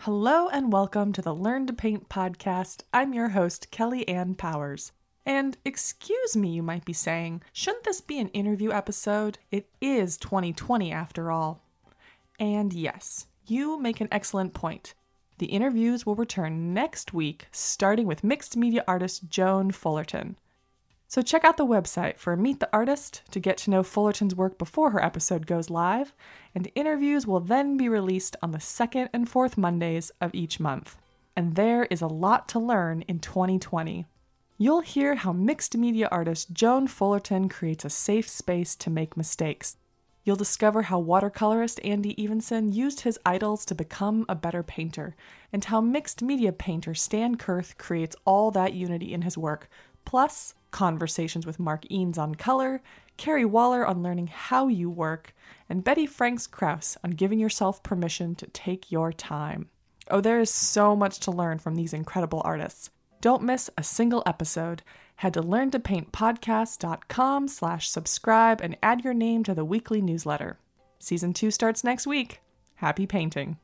Hello and welcome to the Learn to Paint podcast. I'm your host, Kelly Ann Powers. And excuse me, you might be saying, shouldn't this be an interview episode? It is 2020 after all. And yes, you make an excellent point. The interviews will return next week, starting with mixed media artist Joan Fullerton. So check out the website for Meet the Artist to get to know Fullerton's work before her episode goes live, and interviews will then be released on the second and fourth Mondays of each month. And there is a lot to learn in 2020. You'll hear how mixed media artist Joan Fullerton creates a safe space to make mistakes. You'll discover how watercolorist Andy Evansen used his idols to become a better painter, and how mixed media painter Stan Kurth creates all that unity in his work, plus conversations with Mark Eanes on color, Carrie Waller on learning how you work, and Betty Franks Krause on giving yourself permission to take your time. Oh, there is so much to learn from these incredible artists. Don't miss a single episode. Head to learntopaintpodcast.com slash subscribe and add your name to the weekly newsletter. Season 2 starts next week. Happy painting.